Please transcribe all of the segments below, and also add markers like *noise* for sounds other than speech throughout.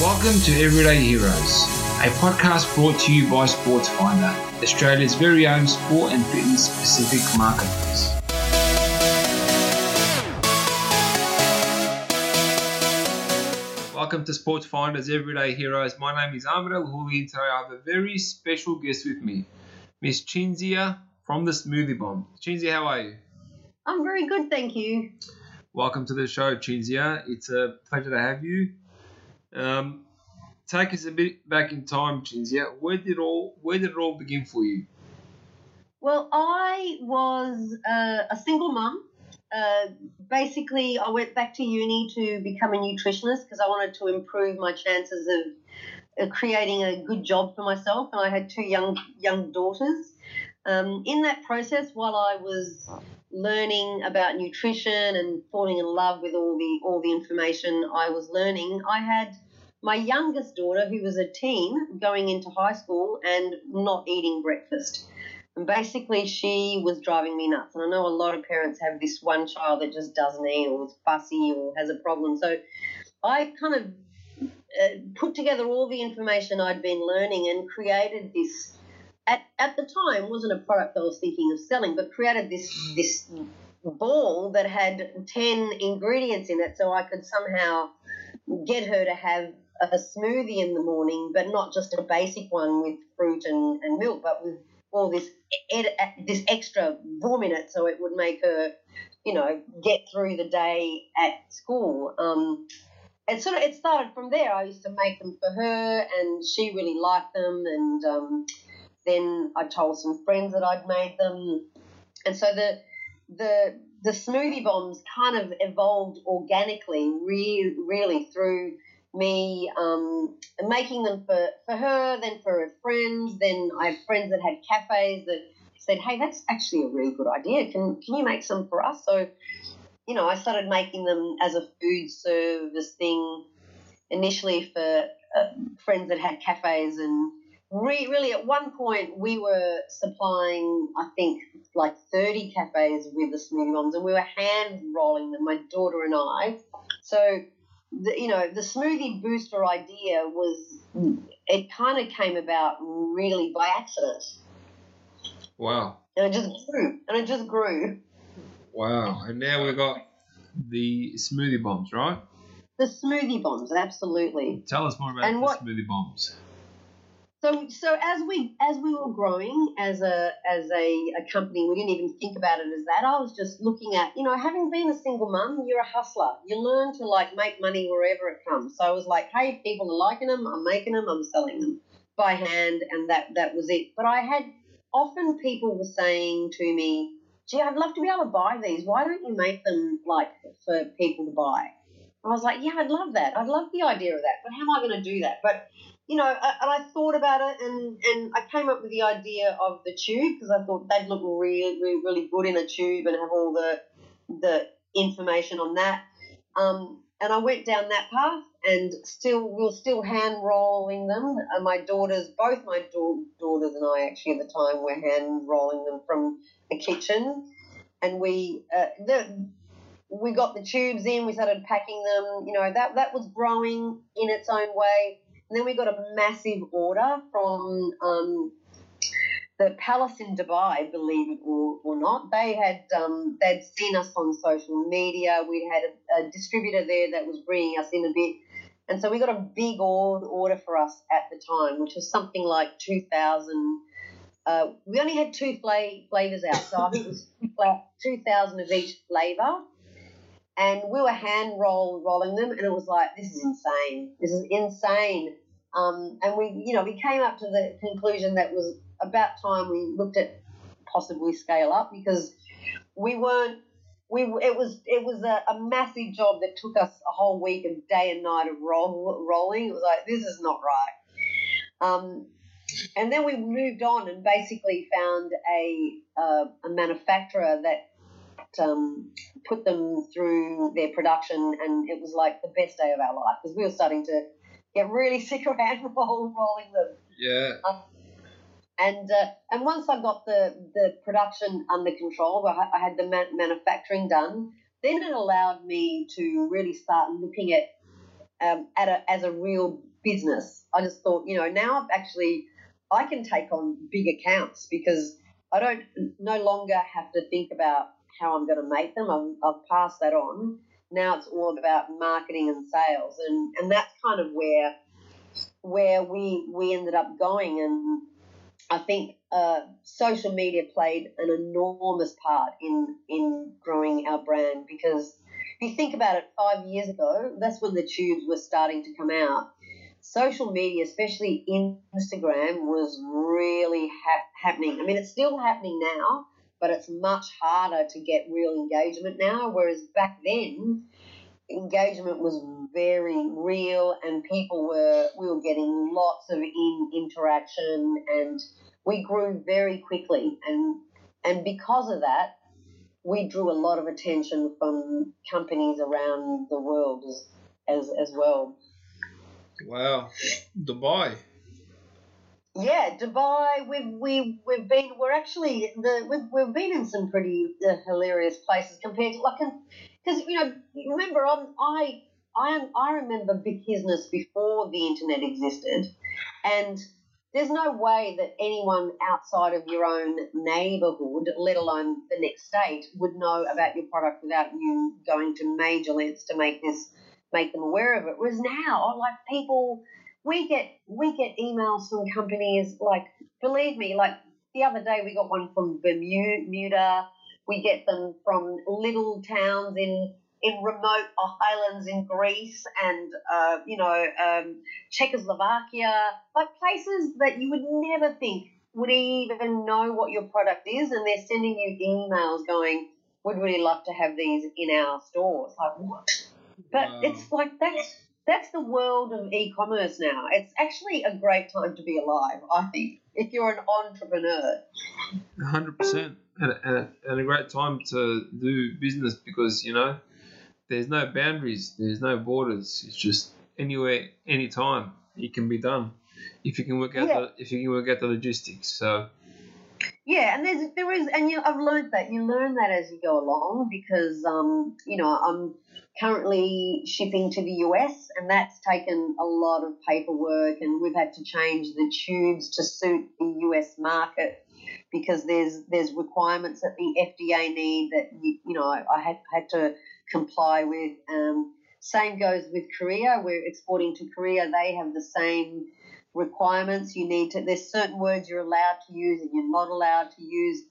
Welcome to Everyday Heroes, a podcast brought to you by SportsFinder, Australia's very own sport and fitness specific marketplace. Welcome to SportsFinder's Everyday Heroes. My name is Ahmed Houli, and today I have a very special guest with me, Miss Cinzia from the Smoothie Bomb. Cinzia, how are you? I'm very good, thank you. Welcome to the show, Cinzia. It's a pleasure to have you. Um, take us a bit back in time, Cinzia. Where did all Where did it all begin for you? Well, I was uh, a single mum. Uh, basically, I went back to uni to become a nutritionist because I wanted to improve my chances of uh, creating a good job for myself. And I had two young young daughters. Um, in that process, while I was learning about nutrition and falling in love with all the all the information I was learning, I had my youngest daughter, who was a teen, going into high school and not eating breakfast. And basically, she was driving me nuts. And I know a lot of parents have this one child that just doesn't eat or is fussy or has a problem. So I kind of uh, put together all the information I'd been learning and created this. At, at the time, wasn't a product I was thinking of selling, but created this this ball that had ten ingredients in it, so I could somehow get her to have a smoothie in the morning, but not just a basic one with fruit and, and milk, but with all this ed, this extra boom in it, so it would make her, you know, get through the day at school. Um, sort of it started from there. I used to make them for her, and she really liked them. And um, then I told some friends that I'd made them, and so the the the smoothie bombs kind of evolved organically, really, really through me um, making them for, for her, then for her friends. Then I have friends that had cafes that said, "Hey, that's actually a really good idea. Can can you make some for us?" So, you know, I started making them as a food service thing initially for uh, friends that had cafes and. Re- really, at one point, we were supplying, I think, like 30 cafes with the smoothie bombs, and we were hand rolling them, my daughter and I. So the, you know, the smoothie booster idea was, it kind of came about really by accident. Wow. And it just grew. And it just grew. Wow. And now we've got the smoothie bombs, right? The smoothie bombs, absolutely. Tell us more about And the what- smoothie bombs. So, so as we as we were growing as a as a, a company, we didn't even think about it as that. I was just looking at, you know, having been a single mum, you're a hustler. You learn to like make money wherever it comes. So I was like, hey, people are liking them. I'm making them. I'm selling them by hand, and that that was it. But I had often people were saying to me, gee, I'd love to be able to buy these. Why don't you make them like for people to buy? I was like, yeah, I'd love that. I'd love the idea of that. But how am I going to do that? But you know, I- and I thought about it, and, and I came up with the idea of the tube because I thought they'd look really, really, really good in a tube and have all the the information on that. Um, and I went down that path, and still, we're still hand rolling them. And my daughters, both my da- daughters and I, actually at the time, were hand rolling them from the kitchen, and we uh, the we got the tubes in, we started packing them. You know, that that was growing in its own way. And then we got a massive order from um, the palace in Dubai, believe it or, or not. They had um, they'd seen us on social media. We had a, a distributor there that was bringing us in a bit, and so we got a big order, for us at the time, which was something like two thousand. Uh, we only had two fla- flavors out, so I think it was two thousand of each flavor and we were hand roll rolling them, and it was like, this is insane. This is insane. Um, and we, you know, we came up to the conclusion that was about time we looked at possibly scale up because we weren't. We it was it was a, a massive job that took us a whole week of day and night of roll, rolling. It was like this is not right. Um, and then we moved on and basically found a uh, a manufacturer that um, put them through their production, and it was like the best day of our life because we were starting to get really *laughs* sick hand roll, rolling them. Yeah. And uh, and once I got the, the production under control, I I had the man- manufacturing done. Then it allowed me to really start looking at um, at a, as a real business. I just thought, you know, now I've actually I can take on big accounts because I don't no longer have to think about how I'm going to make them. I've, I've passed that on. Now it's all about marketing and sales, and and that's kind of where where we we ended up going. And I think uh, social media played an enormous part in in growing our brand because if you think about it, five years ago, that's when the tubes were starting to come out. Social media, especially Instagram, was really ha- happening. I mean, it's still happening now, but it's much harder to get real engagement now. Whereas back then, engagement was very real, and people were we were getting lots of in interaction, and we grew very quickly. and And because of that, we drew a lot of attention from companies around the world as as, as well. Wow, Dubai. Yeah, Dubai. We've we we've been. We're actually the we've, we've been in some pretty uh, hilarious places compared to like because you know remember I'm, I I I remember big business before the internet existed, and there's no way that anyone outside of your own neighbourhood, let alone the next state, would know about your product without you going to major lengths to make this make them aware of it. Whereas now, like people, we get we get emails from companies like believe me, like the other day we got one from Bermuda. We get them from little towns in in remote islands in Greece and uh, you know um, Czechoslovakia, like places that you would never think would even know what your product is, and they're sending you emails going, "Would really love to have these in our stores." Like what? But wow. it's like that's that's the world of e-commerce now. It's actually a great time to be alive, I think, if you're an entrepreneur. hundred percent, and and a great time to do business because you know there's no boundaries, there's no borders. It's just anywhere, anytime it can be done if you can work out yeah. the if you can work out the logistics. So. Yeah, and there's there is, and you, I've learned that you learn that as you go along because um you know I'm currently shipping to the US, and that's taken a lot of paperwork, and we've had to change the tubes to suit the US market because there's there's requirements that the FDA need that you, you know I, had had to comply with. Um, same goes with Korea. We're exporting to Korea. They have the same requirements. You need to. There's certain words you're allowed to use and you're not allowed to use.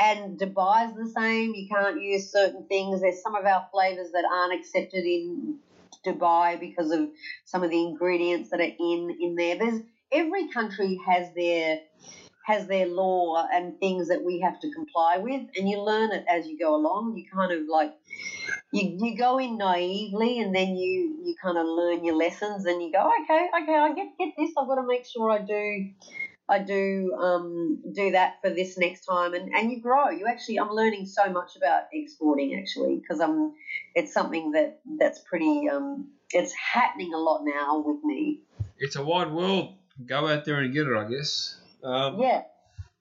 And Dubai is the same. You can't use certain things. There's some of our flavors that aren't accepted in Dubai because of some of the ingredients that are in in there. There's every country has their has their law and things that we have to comply with, and you learn it as you go along. You kind of like you, you go in naively and then you, you kind of learn your lessons and you go, okay, okay, I get get this. I've got to make sure I do I do um, do that for this next time, and, and you grow. You actually, I'm learning so much about exporting actually because I'm, it's something that that's pretty, um, it's happening a lot now with me. It's a wide world. Go out there and get it, I guess. Um, yeah,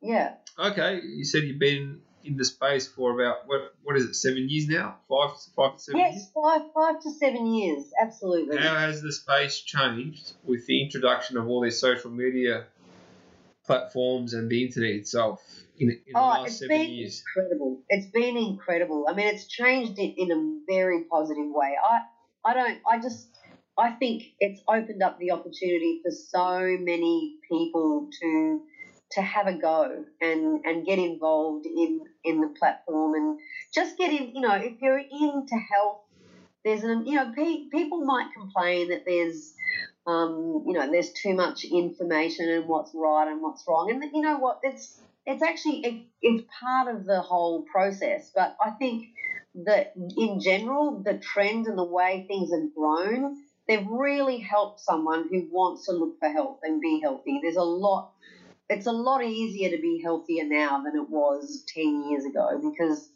yeah. Okay, you said you've been in the space for about what what is it seven years now? Five five to seven yes, years? five five to seven years absolutely. How has the space changed with the introduction of all these social media platforms and the internet itself in, in the oh, last seven years? incredible. It's been incredible. I mean it's changed it in a very positive way. I i don't i just i think it's opened up the opportunity for so many people to to have a go and, and get involved in, in the platform and just get in, you know, if you're into health, there's an, you know, pe- people might complain that there's, um, you know, there's too much information and what's right and what's wrong. And you know what, it's, it's actually, it, it's part of the whole process. But I think that in general, the trend and the way things have grown, they've really helped someone who wants to look for health and be healthy. There's a lot it's a lot easier to be healthier now than it was 10 years ago because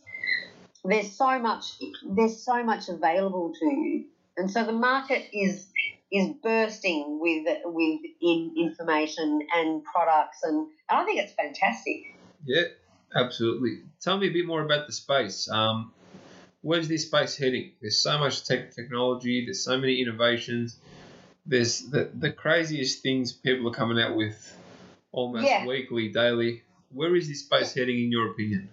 there's so much there's so much available to you and so the market is is bursting with with in information and products and, and I think it's fantastic. Yeah, absolutely. Tell me a bit more about the space. Um, where's this space heading? There's so much tech technology. There's so many innovations. there's the, the craziest things people are coming out with almost Yeah. weekly, daily. Where is this space heading, in your opinion?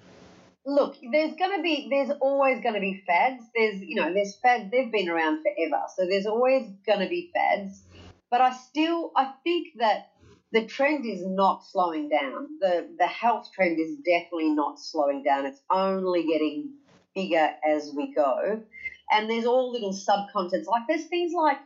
Look, there's going to be, there's always going to be fads. There's, you know, there's fads. They've been around forever, so there's always going to be fads. But I still, I think that the trend is not slowing down. The the health trend is definitely not slowing down. It's only getting bigger as we go. And there's all little subcontents. Like there's things like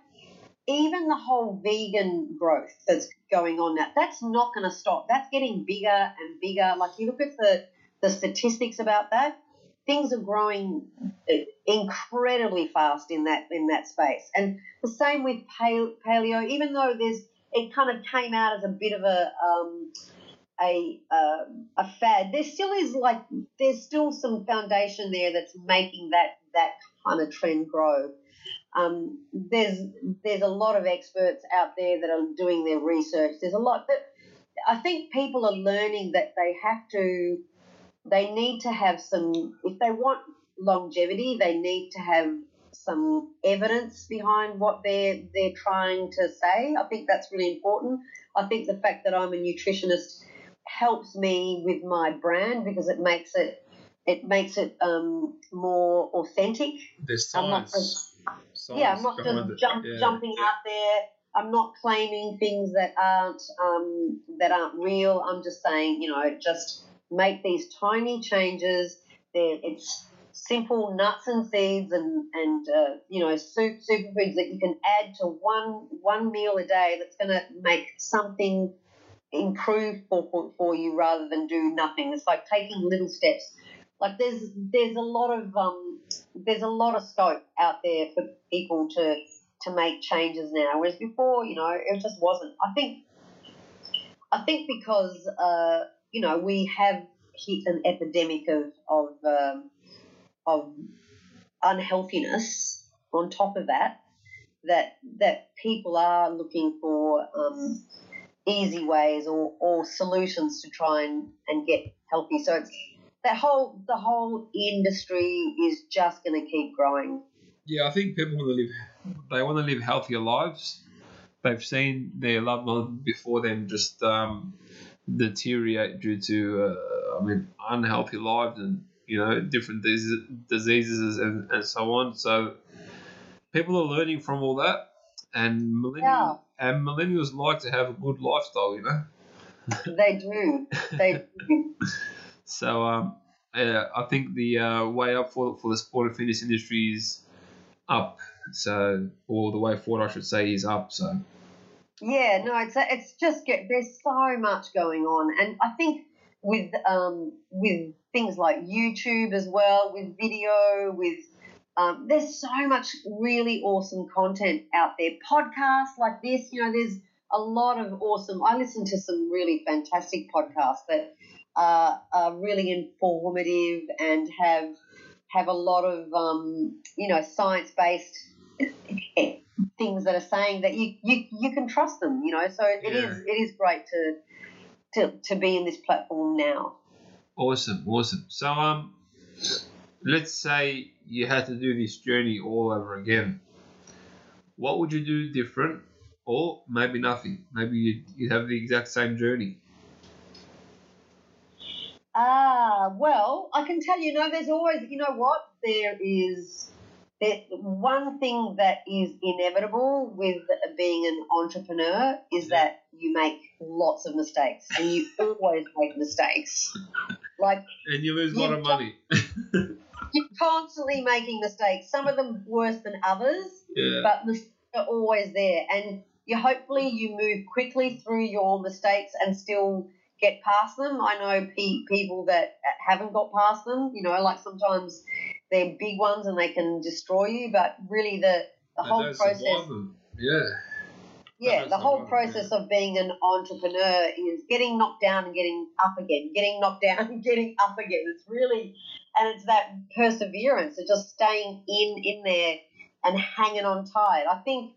even the whole vegan growth that's going on now. That's not going to stop. That's getting bigger and bigger. Like you look at the the statistics about that. Things are growing uh, incredibly fast in that in that space. And the same with pale, paleo. Even though there's it kind of came out as a bit of a um, a um a fad. There still is like there's still some foundation there that's making that that kind of trend grow. Um, there's there's a lot of experts out there that are doing their research. There's a lot that I think people are learning that they have to they need to have some if they want longevity, they need to have some evidence behind what they're they're trying to say. I think that's really important. I think the fact that I'm a nutritionist helps me with my brand because it makes it it makes it um, more authentic. There's I'm not science. Science yeah, I'm not just jump, Yeah. jumping out there. I'm not claiming things that aren't um, that aren't real. I'm just saying, you know, just make these tiny changes. They're, it's simple nuts and seeds and and uh, you know soup superfoods that you can add to one one meal a day. That's going to make something improve for, for for you rather than do nothing. It's like taking little steps. Like there's there's a lot of um, there's a lot of scope out there for people to to make changes now, whereas before, you know, it just wasn't. I think I think because uh, you know we have hit an epidemic of of um, of unhealthiness on top of that that that people are looking for um, easy ways or, or solutions to try and, and get healthy. So it's that whole the whole industry is just going to keep growing. Yeah, I think people want to live. They want to live healthier lives. They've seen their loved ones before them just um, deteriorate due to, uh, I mean, unhealthy lives and you know different dis- diseases and, and so on. So people are learning from all that, and millennials and millennials like to have a good lifestyle, you know. They do. They *laughs* do. *laughs* So um, uh, I think the uh, way up for for the sport and fitness industry is up. So or the way forward, I should say, is up. So Yeah, no, it's it's just get there's so much going on, and I think with um with things like YouTube as well, with video, with um, there's so much really awesome content out there. Podcasts like this, you know, there's a lot of awesome. I listen to some really fantastic podcasts that are, are really informative and have have a lot of um, you know science based things that are saying that you, you you can trust them. You know, so it Yeah. is it is great to to to be in this platform now. awesome, awesome. So um, let's say you had to do this journey all over again. What would you do different, or maybe nothing? Maybe you'd, you'd have the exact same journey. Ah, well, I can tell you, no, there's always, you know what? There is there, one thing that is inevitable with being an entrepreneur is Yeah. that you make lots of mistakes and you *laughs* always make mistakes. Like And you lose a lot of money. you're constantly making mistakes, some of them worse than others. yeah. but mistakes are always there and you hopefully you move quickly through your mistakes and still get past them i know pe- people that haven't got past them you know like sometimes they're big ones and they can destroy you but really the the They whole process. Yeah. yeah the whole process of being an entrepreneur is getting knocked down and getting up again getting knocked down and *laughs* getting up again it's really and it's that perseverance of just staying in in there and hanging on tight i think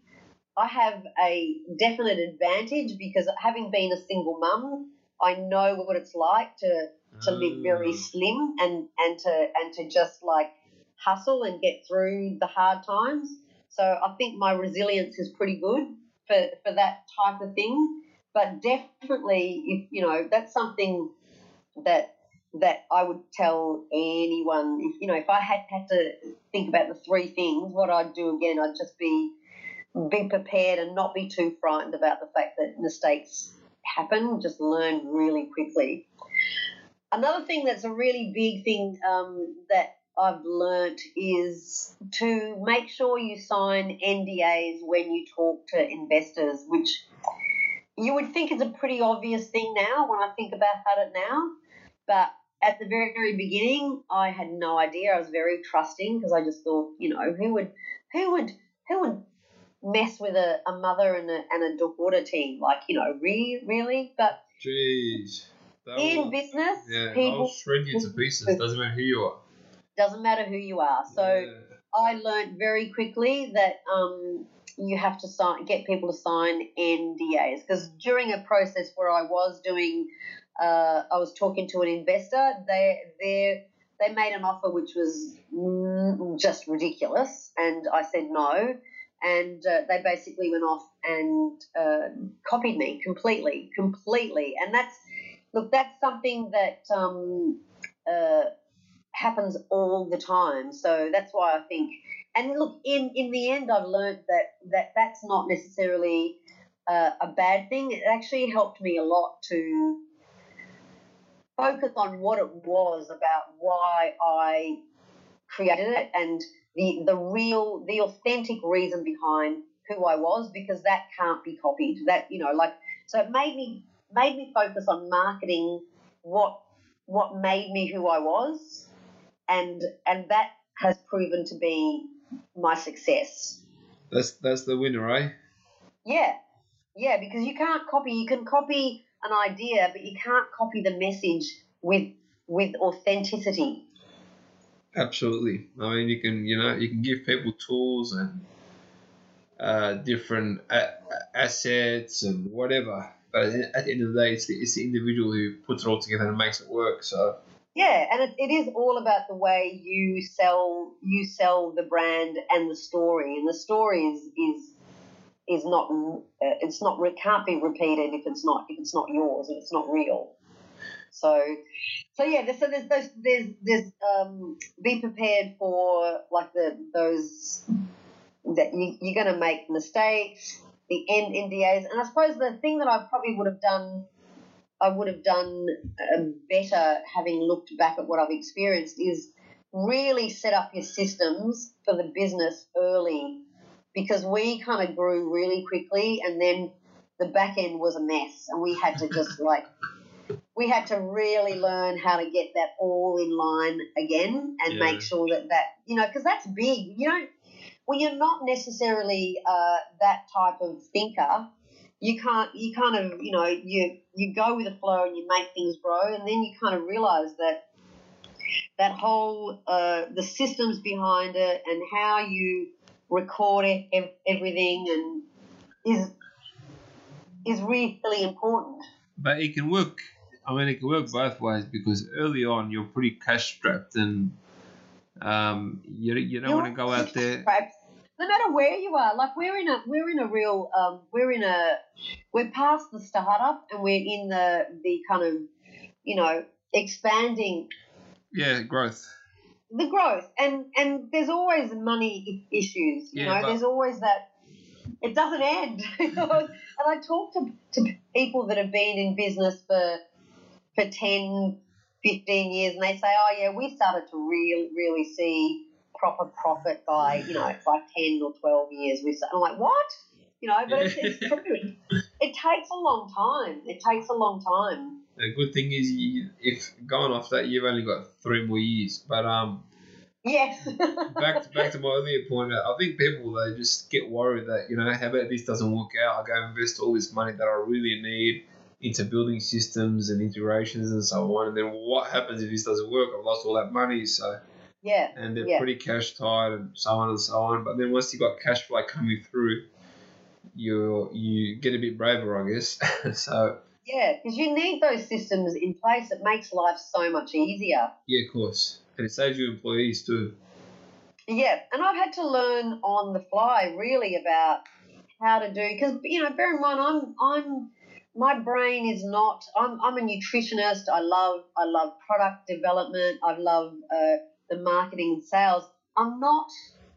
i have a definite advantage because having been a single mum i know what it's like to to live very Ah. slim and and to and to just like hustle and get through the hard times so i think my resilience is pretty good for, for that type of thing. But definitely, if you know, that's something that that I would tell anyone. If you know, if I had had to think about the three things, what I'd do again, I'd just be be prepared and not be too frightened about the fact that mistakes happen. Just learn really quickly. Another thing that's a really big thing um, that I've learnt is to make sure you sign NDAs when you talk to investors, which you would think is a pretty obvious thing now when I think about it now. But at the very, very beginning, I had no idea. I was very trusting because I just thought, you know, who would, who would, who would mess with a, a mother and a, and a daughter team? Like, you know, re, really? But Jeez. That in will- business, yeah, people I'll shred you to pieces. Doesn't matter who you are. doesn't matter who you are. So. Yeah. I learned very quickly that um, you have to sign, get people to sign NDAs because during a process where I was doing, uh, I was talking to an investor. They they they made an offer which was just ridiculous, and I said no. And uh, they basically went off and uh, copied me completely, completely. And that's look, that's something that um, uh, happens all the time. So that's why I think. And look, in in the end, I've learned that that that's not necessarily uh, a bad thing. It actually helped me a lot to focus on what it was about why I created it and the the real the authentic reason behind who I was because that can't be copied. That you know, like so it made me made me focus on marketing what what made me who I was and and that has proven to be my success. That's that's the winner, eh? Yeah. Yeah, because you can't copy you can copy an idea, but you can't copy the message with with authenticity. Absolutely. I mean, you can you know you can give people tools and uh, different a- assets and whatever, but at the end of the day, it's the, it's the individual who puts it all together and makes it work. So Yeah, and it, it is all about the way you sell you sell the brand and the story, and the story is is is not uh, it's not it can't be repeated if it's not if it's not yours and it's not real. So, so yeah, so there's those there's there's um be prepared for like the those that you, you're going to make mistakes, the end NDAs, and I suppose the thing that I probably would have done I would have done um, better having looked back at what I've experienced is really set up your systems for the business early because we kind of grew really quickly and then the back end was a mess and we had to just like we had to really learn how to get that all in line again and Yeah. make sure that that you know because that's big you don't when you're not necessarily uh, that type of thinker you can't you kind of you know you you go with the flow and you make things grow and then you kind of realize that that whole uh, the systems behind it and how you record it, everything and is is really important But it can work. I mean, it can work both ways because early on you're pretty cash strapped and um, you, you don't want to go out there. No matter where you are, like we're in a we're in a real um, we're in a we're past the startup and we're in the the kind of you know expanding. Yeah, growth. the growth. And and there's always money issues you Yeah, know? but- there's always that it doesn't end. *laughs* And i talk to, to people that have been in business for for 10 15 years and they say oh yeah we started to really really see proper profit by you know by 10 or 12 years. We i'm like what? You know but it's, it's *laughs* true it takes a long time. It takes a long time. The good thing is, you, if going off that, you've only got three more years. But um, yes. *laughs* back to, back to my earlier point, I think people they just get worried that you know, how about this doesn't work out? I go invest all this money that I really need into building systems and integrations and so on, and then what happens if this doesn't work? I've lost all that money, so yeah and they're Yeah. pretty cash tight and so on and so on. But then once you've got cash flow coming through, you you get a bit braver, I guess. *laughs* so Yeah, because you need those systems in place. It makes life so much easier. yeah, of course, and it saves you employees too. Yeah, and I've had to learn on the fly really about how to do because you know, bear in mind, I'm I'm my brain is not. I'm I'm a nutritionist. I love I love product development. I love uh, the marketing and sales. I'm not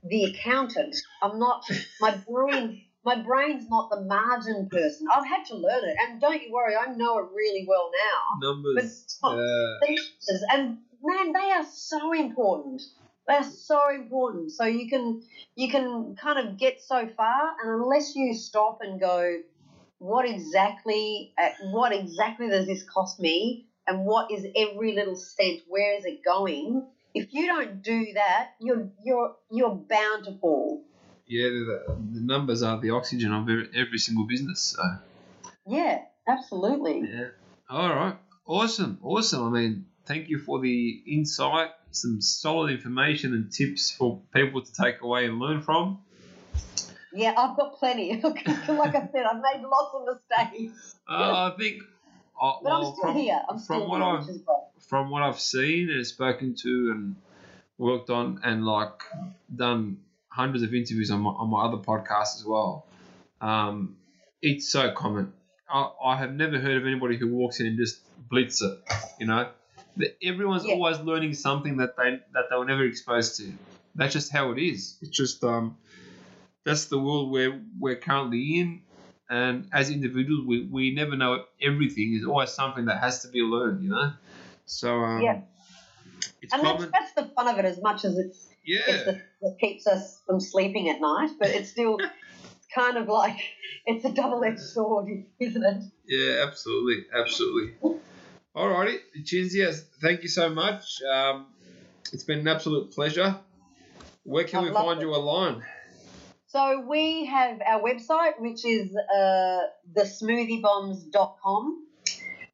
the accountant. I'm not my brain. My brain's not the margin person. I've had to learn it, and don't you worry, I know it really well now. Numbers. But features, and man, they are so important. They are so important. So you can you can kind of get so far, and unless you stop and go, what exactly uh, what exactly does this cost me, and what is every little cent? Where is it going? If you don't do that, you're you're you're bound to fall. yeah, the, the numbers are the oxygen of every, every single business. So. Yeah, absolutely. Yeah. All right. Awesome. Awesome. I mean, thank you for the insight, some solid information and tips for people to take away and learn from. Yeah, I've got plenty. *laughs* like I said, I've made lots of mistakes, Uh, I think, uh, but I'm still from, here. I'm from still what here, I've- which is great. from what I've seen and spoken to and worked on and like done hundreds of interviews on my, on my other podcasts as well, um, it's so common. I, I have never heard of anybody who walks in and just blitz it. You know, The- everyone's Yeah. always learning something that they that they were never exposed to. That's just how it is. It's just um, that's the world where we're currently in. And as individuals, we, we never know everything. There's always something that has to be learned, you know. So um, Yeah. it's And that's, common. that's the fun of it, as much as it's Yeah, it's the, what keeps us from sleeping at night. But it's still *laughs* kind of like it's a double-edged sword, isn't it? yeah, absolutely, absolutely. All Alrighty, Cinzia, thank you so much. Um, it's been an absolute pleasure. Where can I've we find it. you online? So we have our website, which is uh, thesmoothiebombs.com.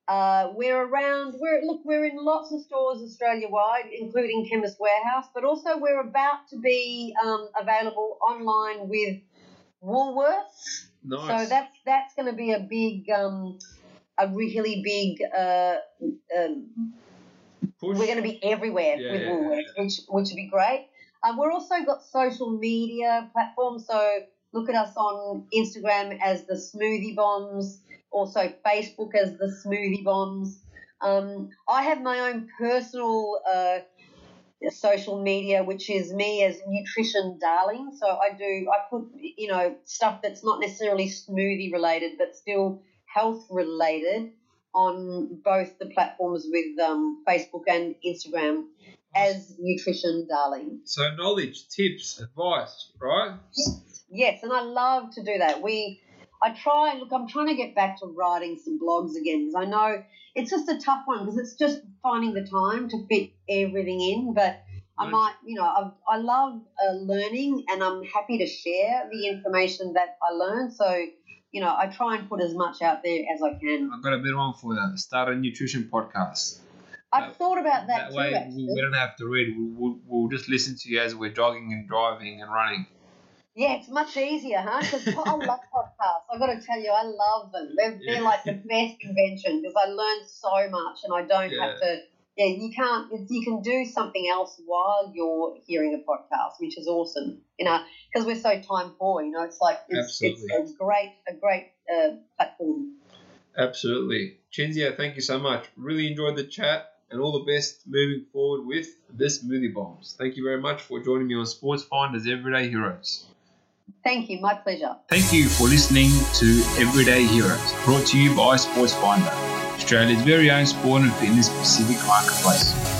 Uh, we're around. We're look. We're in lots of stores Australia wide, including Chemist Warehouse, but also we're about to be um, available online with Woolworths. Nice. So that's that's going to be a big, um, a really big. Uh, um, Push. we're going to be everywhere Yeah, with yeah, Woolworths, which which would be great. Um, we're also got social media platforms, so look at us on Instagram as the Smoothie Bombs, also Facebook as the Smoothie Bombs. Um, I have my own personal uh, social media, which is me as Nutrition Darling. So I do I put you know stuff that's not necessarily smoothie related, but still health related on both the platforms with um, Facebook and Instagram as Nutrition Darling. so knowledge, tips, advice, right? Yes, and I love to do that. We, I try. Look, I'm trying to get back to writing some blogs again because I know it's just a tough one because it's just finding the time to fit everything in. But I Nice. might, you know, I've, I love uh, learning and I'm happy to share the information that I learn. So, you know, I try and put as much out there as I can. I've got a better one for you. Start a nutrition podcast. I've thought about that, That too. way, actually. we don't have to read. We'll, we'll, we'll just listen to you as we're jogging and driving and running. Yeah, it's much easier, huh? Because I love podcasts. I've got to tell you, I love them. They're, Yeah. they're like the best invention because I learn so much and I don't Yeah. have to. Yeah, you can't. You can do something else while you're hearing a podcast, which is awesome. You know, because we're so time poor. You know, it's like it's, it's a great, a great uh, platform. Absolutely. Cinzia, thank you so much. Really enjoyed the chat and all the best moving forward with the Smoothie Bombs. Thank you very much for joining me on Sports Finders Everyday Heroes. Thank you. My pleasure. Thank you for listening to Everyday Heroes, brought to you by Sports Finder, Australia's very own sport and fitness specific marketplace.